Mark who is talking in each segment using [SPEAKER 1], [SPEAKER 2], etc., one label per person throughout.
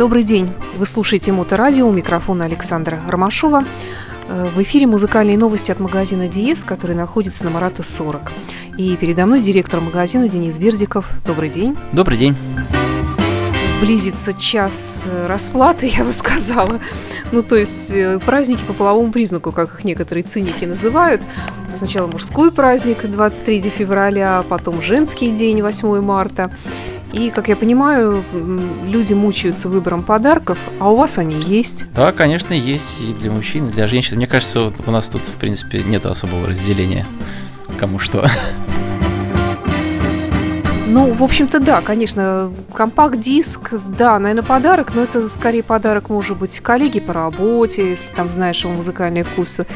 [SPEAKER 1] Добрый день. Вы слушаете Моторадио. У микрофона Александра Ромашова. Э, в эфире музыкальные новости от магазина Диес, который находится на Марата 40. И передо мной директор магазина Денис Бердиков. Добрый день.
[SPEAKER 2] Добрый день.
[SPEAKER 1] Близится час расплаты, я бы сказала. Ну, то есть э, праздники по половому признаку, как их некоторые циники называют. Сначала мужской праздник 23 февраля, потом женский день 8 марта. И, как я понимаю, люди мучаются выбором подарков, а у вас они есть?
[SPEAKER 2] Да, конечно, есть и для мужчин, и для женщин. Мне кажется, вот у нас тут, в принципе, нет особого разделения, кому что.
[SPEAKER 1] Ну, в общем-то, да, конечно, компакт-диск, да, наверное, подарок, но это скорее подарок, может быть, коллеге по работе, если там знаешь его музыкальные вкусы,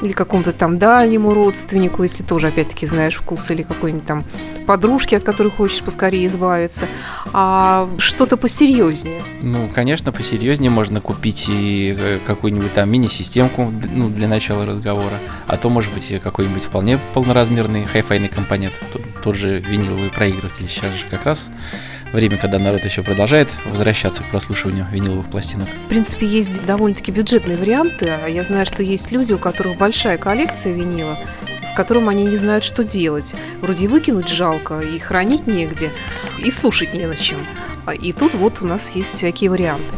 [SPEAKER 1] или какому-то там дальнему родственнику, если тоже, опять-таки, знаешь вкус, или какой-нибудь там подружке, от которой хочешь поскорее избавиться, а что-то посерьезнее.
[SPEAKER 2] Ну, конечно, посерьезнее можно купить и э, какую-нибудь там мини-системку ну, для начала разговора, а то, может быть, какой-нибудь вполне полноразмерный хай-файный компонент, тот, тот же виниловый проигрыватель. Сейчас же как раз время, когда народ еще продолжает возвращаться к прослушиванию виниловых пластинок.
[SPEAKER 1] В принципе, есть довольно-таки бюджетные варианты. Я знаю, что есть люди, у которых большая коллекция винила, с которым они не знают, что делать. Вроде выкинуть жалко, и хранить негде, и слушать не на чем. А, и тут вот у нас есть всякие варианты.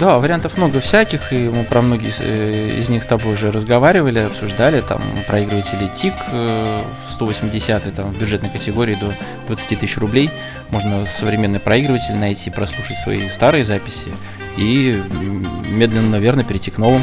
[SPEAKER 2] Да, вариантов много всяких, и мы про многие э, из них с тобой уже разговаривали, обсуждали, там, проигрыватели ТИК э, в 180 там, в бюджетной категории до 20 тысяч рублей. Можно современный проигрыватель найти, прослушать свои старые записи и медленно, наверное, перейти к новым.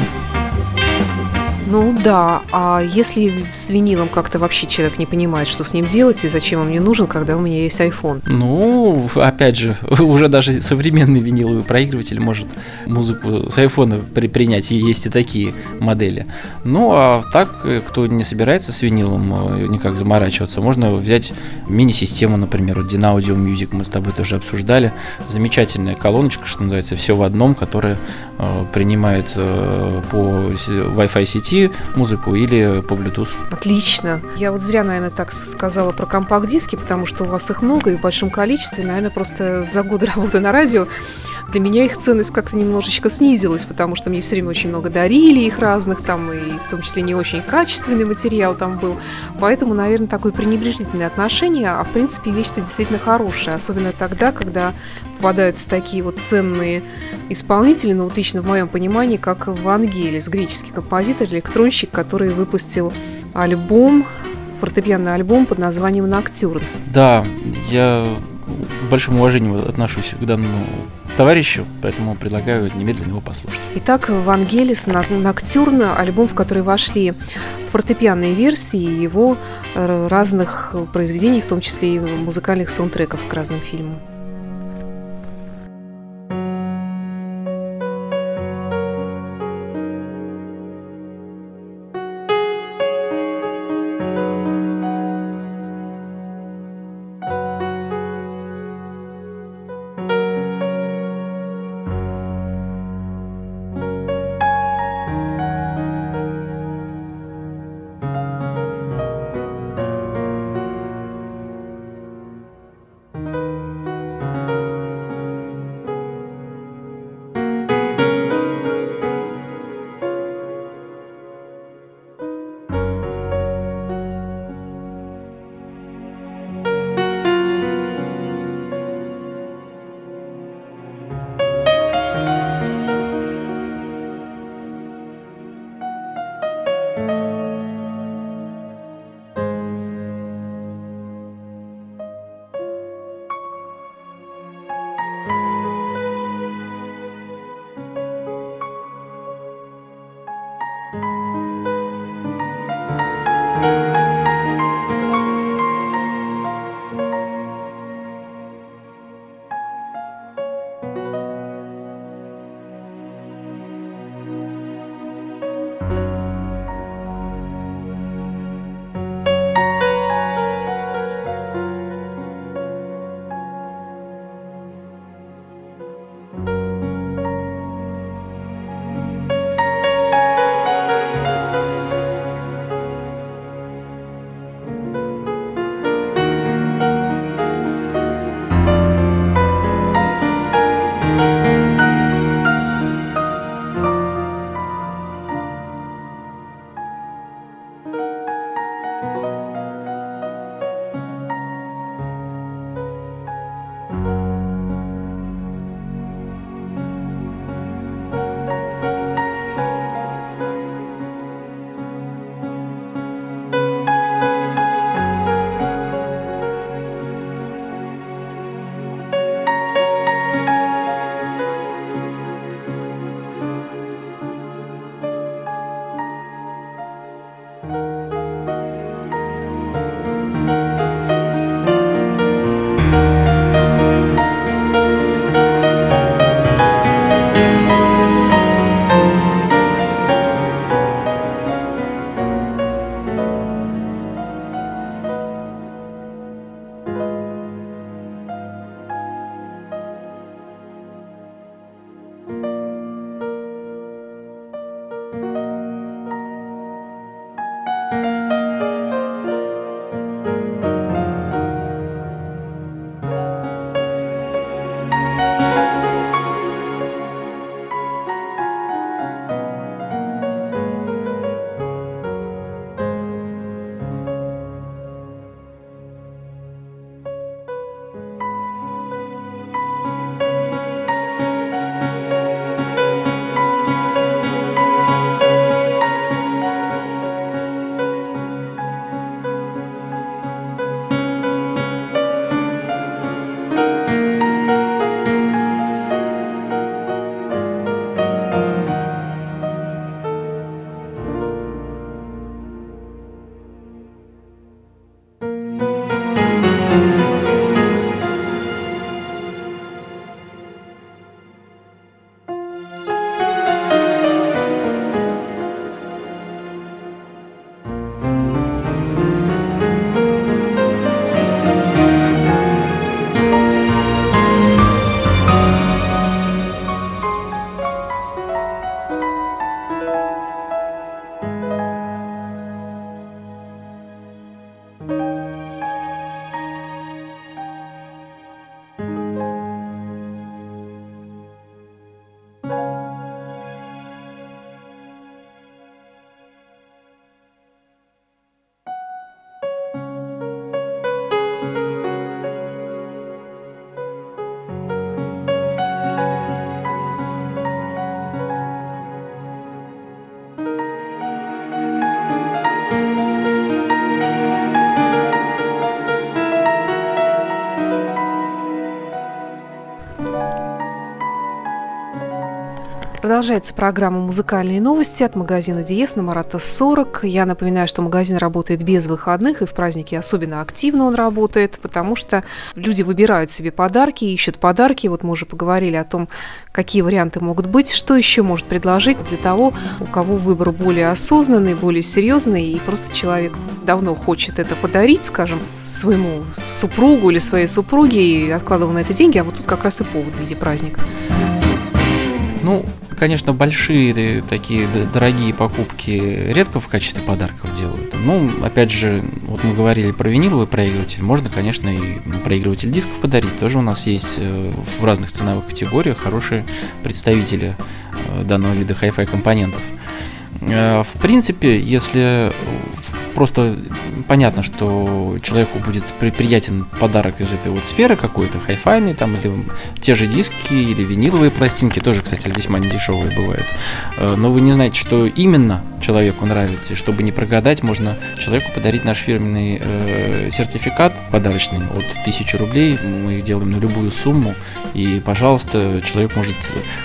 [SPEAKER 1] Ну да, а если с винилом как-то вообще человек не понимает, что с ним делать и зачем он мне нужен, когда у меня есть iPhone?
[SPEAKER 2] Ну, опять же, уже даже современный виниловый проигрыватель может музыку с iPhone при принять, есть и такие модели. Ну, а так, э, кто не собирается с винилом э, никак заморачиваться, можно взять мини-систему, например, вот Dynaudio Music, мы с тобой тоже обсуждали. Замечательная колоночка, что называется, все в одном, которая э, принимает э, по Wi-Fi сети музыку или по Bluetooth.
[SPEAKER 1] Отлично. Я вот зря, наверное, так сказала про компакт-диски, потому что у вас их много и в большом количестве. Наверное, просто за годы работы на радио для меня их ценность как-то немножечко снизилась, потому что мне все время очень много дарили их разных, там и в том числе не очень качественный материал там был. Поэтому, наверное, такое пренебрежительное отношение, а в принципе вещь-то действительно хорошая, особенно тогда, когда попадаются такие вот ценные исполнители, но вот лично в моем понимании, как Вангелис, греческий композитор, электронщик, который выпустил альбом, фортепианный альбом под названием «Ноктюрн».
[SPEAKER 2] Да, я в большом уважении отношусь к данному товарищу, поэтому предлагаю немедленно его послушать.
[SPEAKER 1] Итак, Вангелис «Ноктюрн» – альбом, в который вошли фортепианные версии его разных произведений, в том числе и музыкальных саундтреков к разным фильмам. Продолжается программа «Музыкальные новости» от магазина «Диез» на Марата 40. Я напоминаю, что магазин работает без выходных, и в праздники особенно активно он работает, потому что люди выбирают себе подарки, ищут подарки. Вот мы уже поговорили о том, какие варианты могут быть, что еще может предложить для того, у кого выбор более осознанный, более серьезный, и просто человек давно хочет это подарить, скажем, своему супругу или своей супруге, и откладывал на это деньги, а вот тут как раз и повод в виде праздника.
[SPEAKER 2] Ну, конечно, большие такие дорогие покупки редко в качестве подарков делают. Ну, опять же, вот мы говорили про виниловый проигрыватель, можно, конечно, и проигрыватель дисков подарить. Тоже у нас есть э, в разных ценовых категориях хорошие представители э, данного вида хай-фай компонентов. Э, в принципе, если просто понятно, что человеку будет приятен подарок из этой вот сферы какой-то, хай-файный там, или те же диски, или виниловые пластинки, тоже, кстати, весьма недешевые бывают. Э, но вы не знаете, что именно человеку нравится, и чтобы не прогадать, можно человеку подарить наш фирменный э, сертификат подарочный от 1000 рублей, мы их делаем на любую сумму, и, пожалуйста, человек может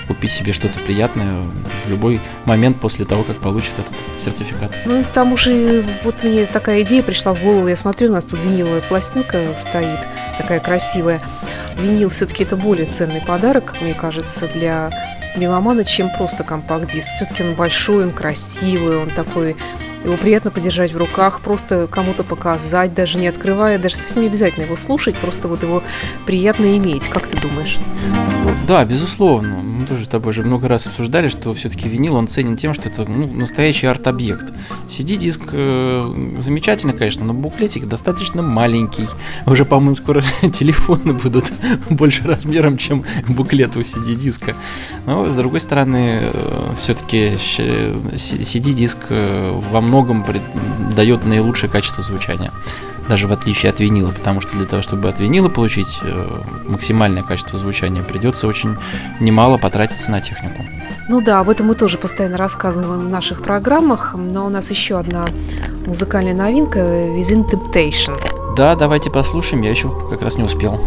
[SPEAKER 2] купить себе что-то приятное в любой момент после того, как получит этот сертификат.
[SPEAKER 1] Ну и к тому же, вот мне такая идея пришла в голову, я смотрю, у нас тут виниловая пластинка стоит, такая красивая. Винил все-таки это более ценный подарок, мне кажется, для меломана, чем просто компакт-диск. Все-таки он большой, он красивый, он такой его приятно подержать в руках, просто кому-то показать, даже не открывая, даже совсем не обязательно его слушать, просто вот его приятно иметь. Как ты думаешь?
[SPEAKER 2] Да, безусловно. Мы тоже с тобой уже много раз обсуждали, что все-таки винил, он ценен тем, что это ну, настоящий арт-объект. CD-диск э, замечательно, конечно, но буклетик достаточно маленький. Уже, по-моему, скоро телефоны будут больше размером, чем буклет у CD-диска. Но, с другой стороны, э, все-таки CD-диск э, во многом дает наилучшее качество звучания. Даже в отличие от винила, потому что для того, чтобы от винила получить э, максимальное качество звучания, придется очень немало потратиться на технику.
[SPEAKER 1] Ну да, об этом мы тоже постоянно рассказываем в наших программах, но у нас еще одна музыкальная новинка Within Temptation.
[SPEAKER 2] Да, давайте послушаем, я еще как раз не успел.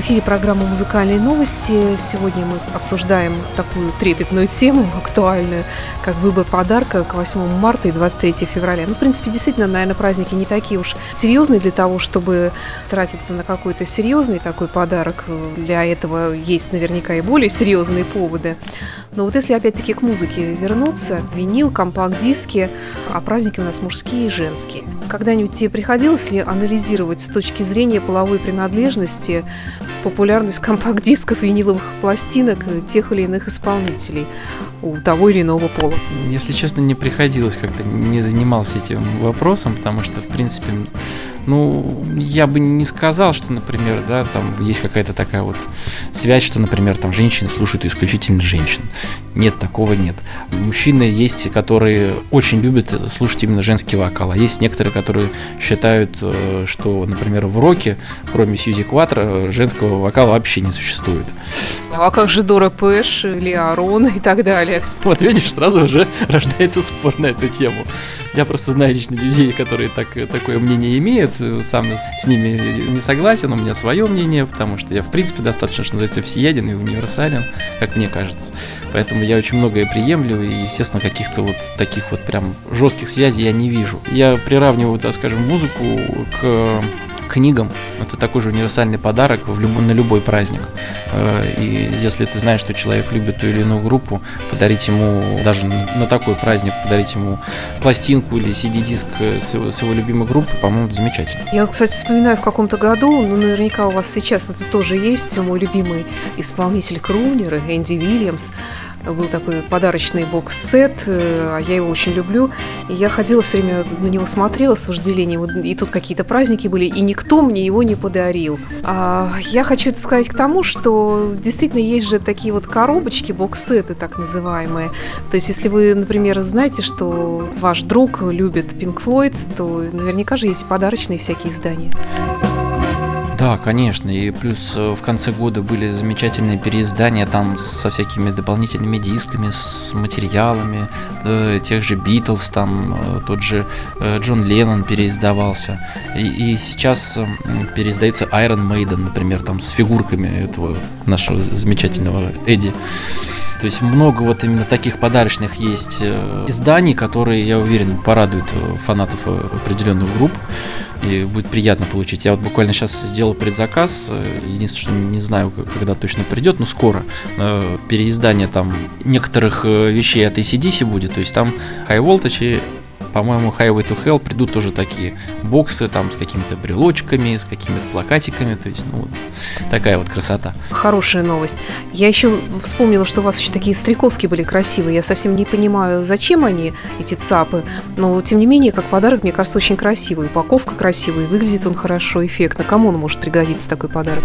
[SPEAKER 1] В эфире программа «Музыкальные новости». Сегодня мы обсуждаем такую трепетную тему, актуальную, как выбор подарка к 8 марта и 23 февраля. Ну, в принципе, действительно, наверное, праздники не такие уж серьезные для того, чтобы тратиться на какой-то серьезный такой подарок. Для этого есть наверняка и более серьезные поводы. Но вот если опять-таки к музыке вернуться, винил, компакт-диски, а праздники у нас мужские и женские. Когда-нибудь тебе приходилось ли анализировать с точки зрения половой принадлежности популярность компакт-дисков виниловых пластинок тех или иных исполнителей у того или иного пола?
[SPEAKER 2] Если честно, не приходилось как-то, не занимался этим вопросом, потому что, в принципе, ну, я бы не сказал, что, например, да, там есть какая-то такая вот связь, что, например, там женщины слушают исключительно женщин. Нет, такого нет. Мужчины есть, которые очень любят слушать именно женский вокал, а есть некоторые, которые считают, э, что, например, в роке, кроме Сьюзи Кватро, женского вокала вообще не существует.
[SPEAKER 1] А как же Дора Пэш, или Арон и так далее?
[SPEAKER 2] Вот видишь, сразу уже рождается спор на эту тему. Я просто знаю лично людей, которые так, такое мнение имеют, сам с ними не согласен, у меня свое мнение, потому что я, в принципе, достаточно, что называется, всеяден и универсален, как мне кажется. Поэтому я очень многое приемлю, и, естественно, каких-то вот таких вот прям жестких связей я не вижу. Я приравниваю, так скажем, музыку к книгам. Это такой же универсальный подарок в любой, на любой праздник. Э, и если ты знаешь, что человек любит ту или иную группу, подарить ему даже на такой праздник, подарить ему пластинку или CD-диск с, с его любимой группы, по-моему, замечательно.
[SPEAKER 1] Я кстати, вспоминаю в каком-то году, ну, наверняка у вас сейчас это тоже есть, мой любимый исполнитель Крунера, Энди Вильямс, был такой подарочный бокс-сет, э, а я его очень люблю. И я ходила все время на него смотрела с вожделением, и тут какие-то праздники были, и никто мне его не подарил. А я хочу это сказать к тому, что действительно есть же такие вот коробочки, бокс-сеты так называемые. То есть если вы, например, знаете, что ваш друг любит Pink Floyd, то наверняка же есть подарочные всякие издания.
[SPEAKER 2] Да, конечно. И плюс э, в конце года были замечательные переиздания там со всякими дополнительными дисками, с материалами, э, тех же Битлз, там э, тот же э, Джон Леннон переиздавался. И, и сейчас э, переиздается Iron Maiden, например, там с фигурками этого нашего замечательного Эдди. То есть много вот именно таких подарочных есть э, изданий, которые, я уверен, порадуют э, фанатов определенных групп и будет приятно получить. Я вот буквально сейчас сделал предзаказ, э, единственное, что не знаю, когда точно придет, но скоро. Переиздание там некоторых вещей от ACDC будет, то есть там High Voltage по-моему, Highway to Hell придут тоже такие боксы там с какими-то брелочками, с какими-то плакатиками, то есть, ну, вот такая вот красота.
[SPEAKER 1] Хорошая новость. Я еще вспомнила, что у вас еще такие стрелковские были красивые. Я совсем не понимаю, зачем они, эти цапы, но, тем не менее, как подарок, мне кажется, очень красивый. Упаковка красивая, выглядит он хорошо, эффектно. Кому он может пригодиться, такой подарок?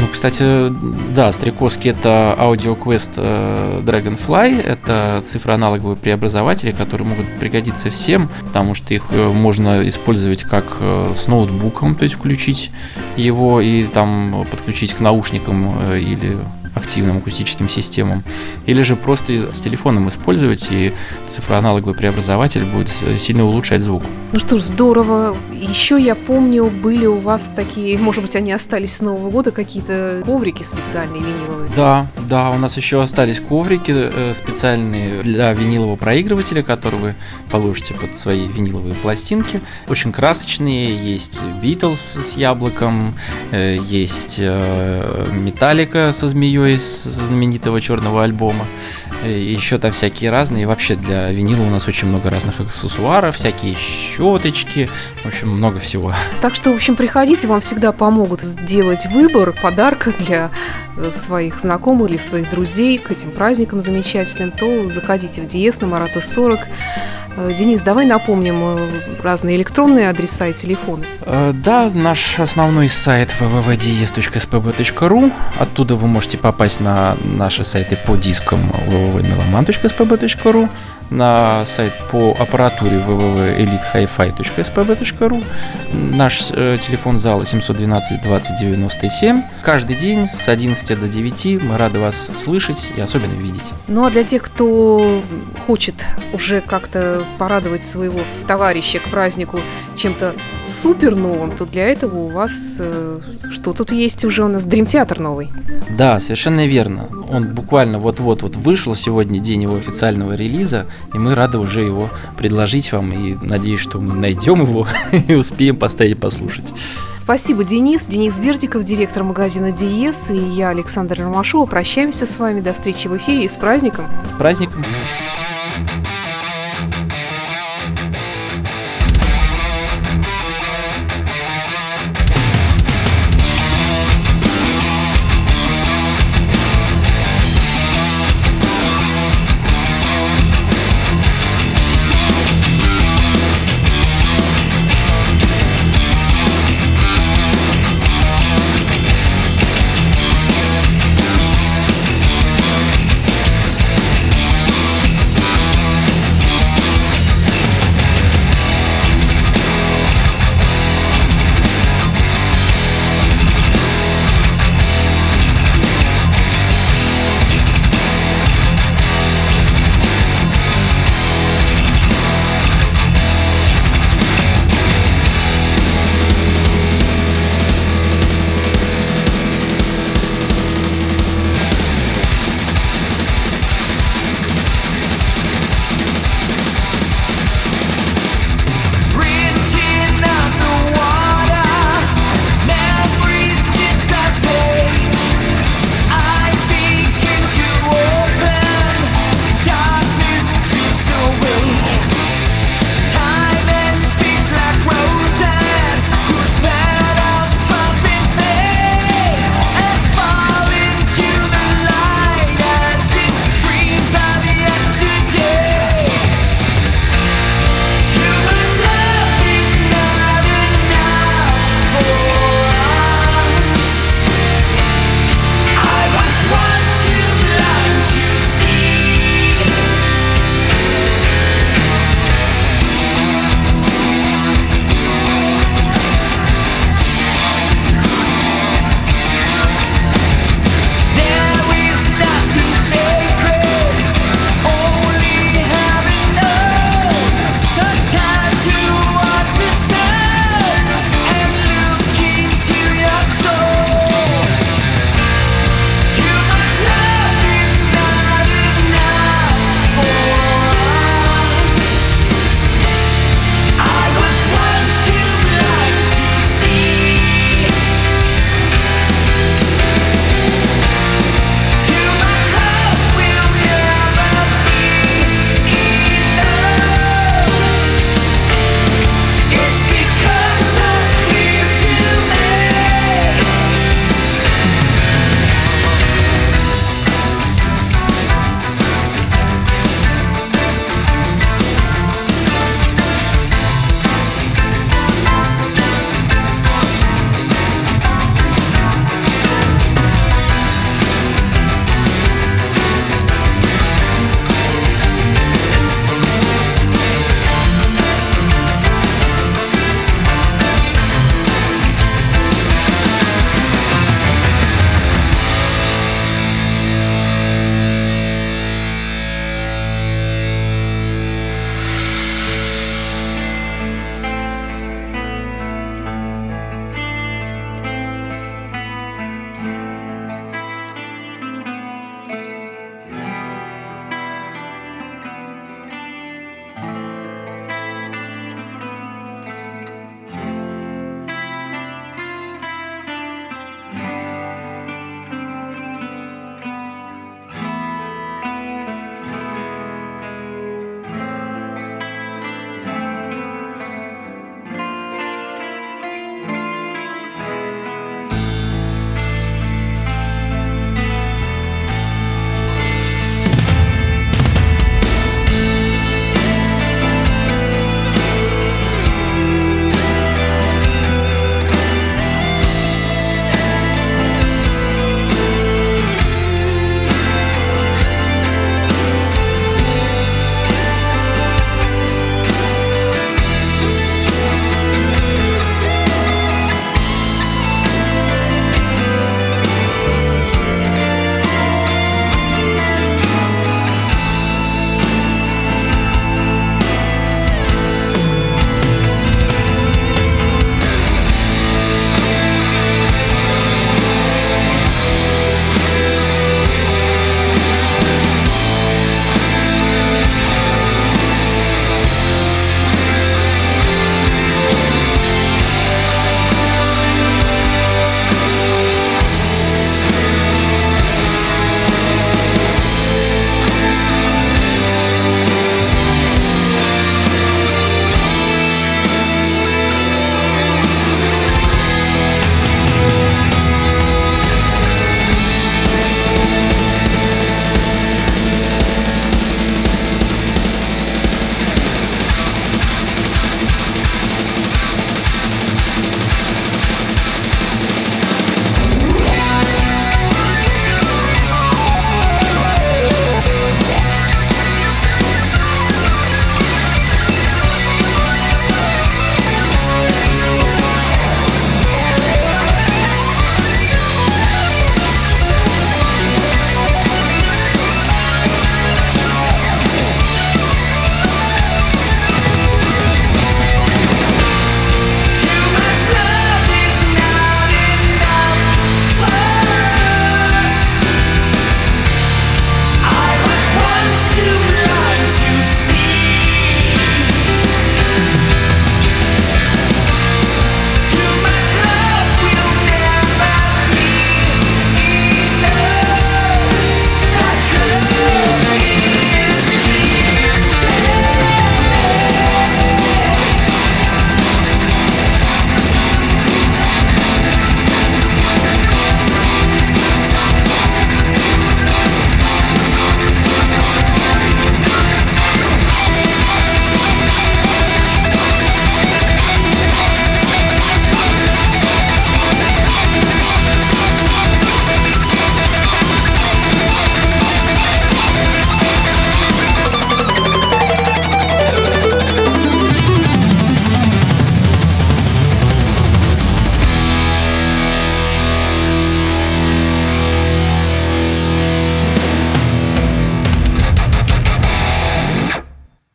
[SPEAKER 2] Ну, кстати, да, Стрекозки это AudioQuest э, Dragonfly, это цифроаналоговые преобразователи, которые могут пригодиться всем, потому что их э, можно использовать как э, с ноутбуком, то есть включить его и там подключить к наушникам или активным акустическим системам, или же просто с телефоном использовать, и цифроаналоговый преобразователь будет сильно улучшать звук.
[SPEAKER 1] Ну что ж, здорово. Еще я помню, были у вас такие, может быть, они остались с Нового года, какие-то коврики специальные виниловые.
[SPEAKER 2] Да, да, у нас еще остались коврики э, специальные для винилового проигрывателя, который вы получите под свои виниловые пластинки. Очень красочные, есть Beatles с яблоком, э, есть Металлика со змеей, из знаменитого черного альбома. И еще там всякие разные. И вообще для винила у нас очень много разных аксессуаров, всякие щеточки, в общем, много всего.
[SPEAKER 1] Так что, в общем, приходите, вам всегда помогут сделать выбор подарка для э, своих знакомых, для своих друзей к этим праздникам замечательным, то заходите в Диес на Марата 40 Э, Денис, давай напомним э, разные электронные адреса и телефоны.
[SPEAKER 2] Э, да, наш основной сайт www.ds.spb.ru. Оттуда вы можете попасть на наши сайты по дискам www.meloman.spb.ru на сайт по аппаратуре www.elitehifi.spb.ru Наш э, телефон зала 712 20 97. Каждый день с 11 до 9 мы рады вас слышать и особенно видеть.
[SPEAKER 1] Ну а для тех, кто хочет уже как-то порадовать своего товарища к празднику чем-то супер новым, то для этого у вас э, что тут есть уже у нас Дрим-театр новый.
[SPEAKER 2] Да, совершенно верно. Он буквально вот-вот вот вышел сегодня день его официального релиза, и мы рады уже его предложить вам и надеюсь, что мы найдем его и успеем поставить послушать.
[SPEAKER 1] Спасибо, Денис. Денис Бердиков, директор магазина Диес, и я, Александр Ромашова, прощаемся с вами. До встречи в эфире и с праздником.
[SPEAKER 2] С праздником.